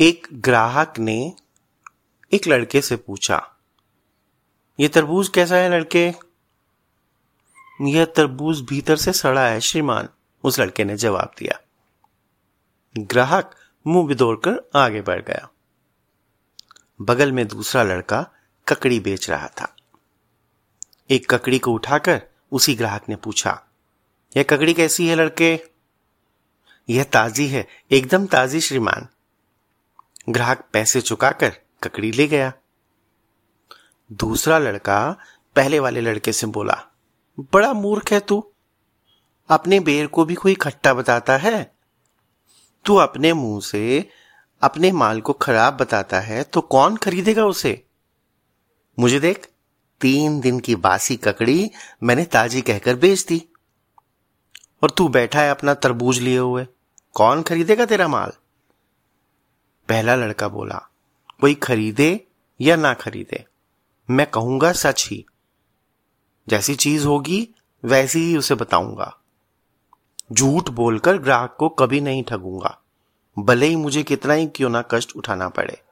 एक ग्राहक ने एक लड़के से पूछा यह तरबूज कैसा है लड़के? यह तरबूज भीतर से सड़ा है, श्रीमान, उस लड़के ने जवाब दिया। ग्राहक मुँह बिदोड़कर आगे बढ़ गया। बगल में दूसरा लड़का ककड़ी बेच रहा था। एक ककड़ी को उठाकर उसी ग्राहक ने पूछा, यह ककड़ी कैसी है लड़के? यह ताजी है, एकदम ताजी, श्रीमान। ग्राहक पैसे चुकाकर ककड़ी ले गया। दूसरा लड़का पहले वाले लड़के से बोला, बड़ा मूर्ख है तू। अपने बेर को भी कोई खट्टा बताता है? तू अपने मुँह से अपने माल को खराब बताता है तो कौन खरीदेगा उसे? मुझे देख, तीन दिन की बासी ककड़ी मैंने ताजी कहकर बेच दी। और तू बैठा है अपना तरबूज लिए हुए। कौन खरीदेगा तेरा माल? पहला लड़का बोला, कोई खरीदे या ना खरीदे? मैं कहूँगा सच ही। जैसी चीज़ होगी, वैसी ही उसे बताऊँगा। झूठ बोलकर ग्राहक को कभी नहीं ठगूँगा। भले ही मुझे कितना ही क्यों ना कष्ट उठाना पड़े।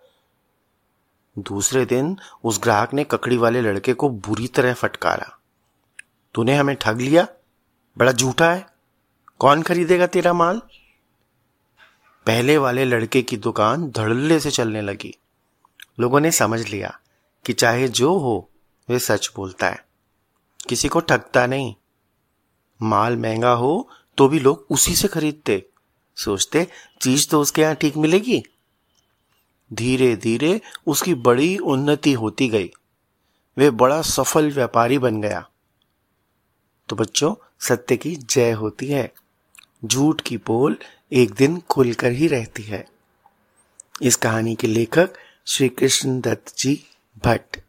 दूसरे दिन उस ग्राहक ने ककड़ी वाले लड़के को बुरी तरह फटकारा। तूने हमें ठग लिया? बड़ा झूठा है। कौन खरीदेगा तेरा माल? पहले वाले लड़के की दुकान धड़ल्ले से चलने लगी। लोगों ने समझ लिया कि चाहे जो हो, वे सच बोलता है। किसी को ठगता नहीं। माल महँगा हो तो भी लोग उसी से खरीदते। सोचते, चीज़ तो उसके यहाँ ठीक मिलेगी। धीरे धीरे उसकी बड़ी उन्नति होती गई। वे बड़ा सफल व्यापारी बन गया। तो बच्चों, सत्य की जय होती है। झूठ की पोल एक दिन खुलकर ही रहती है। इस कहानी के लेखक श्री कृष्ण दत्त जी भट्ट।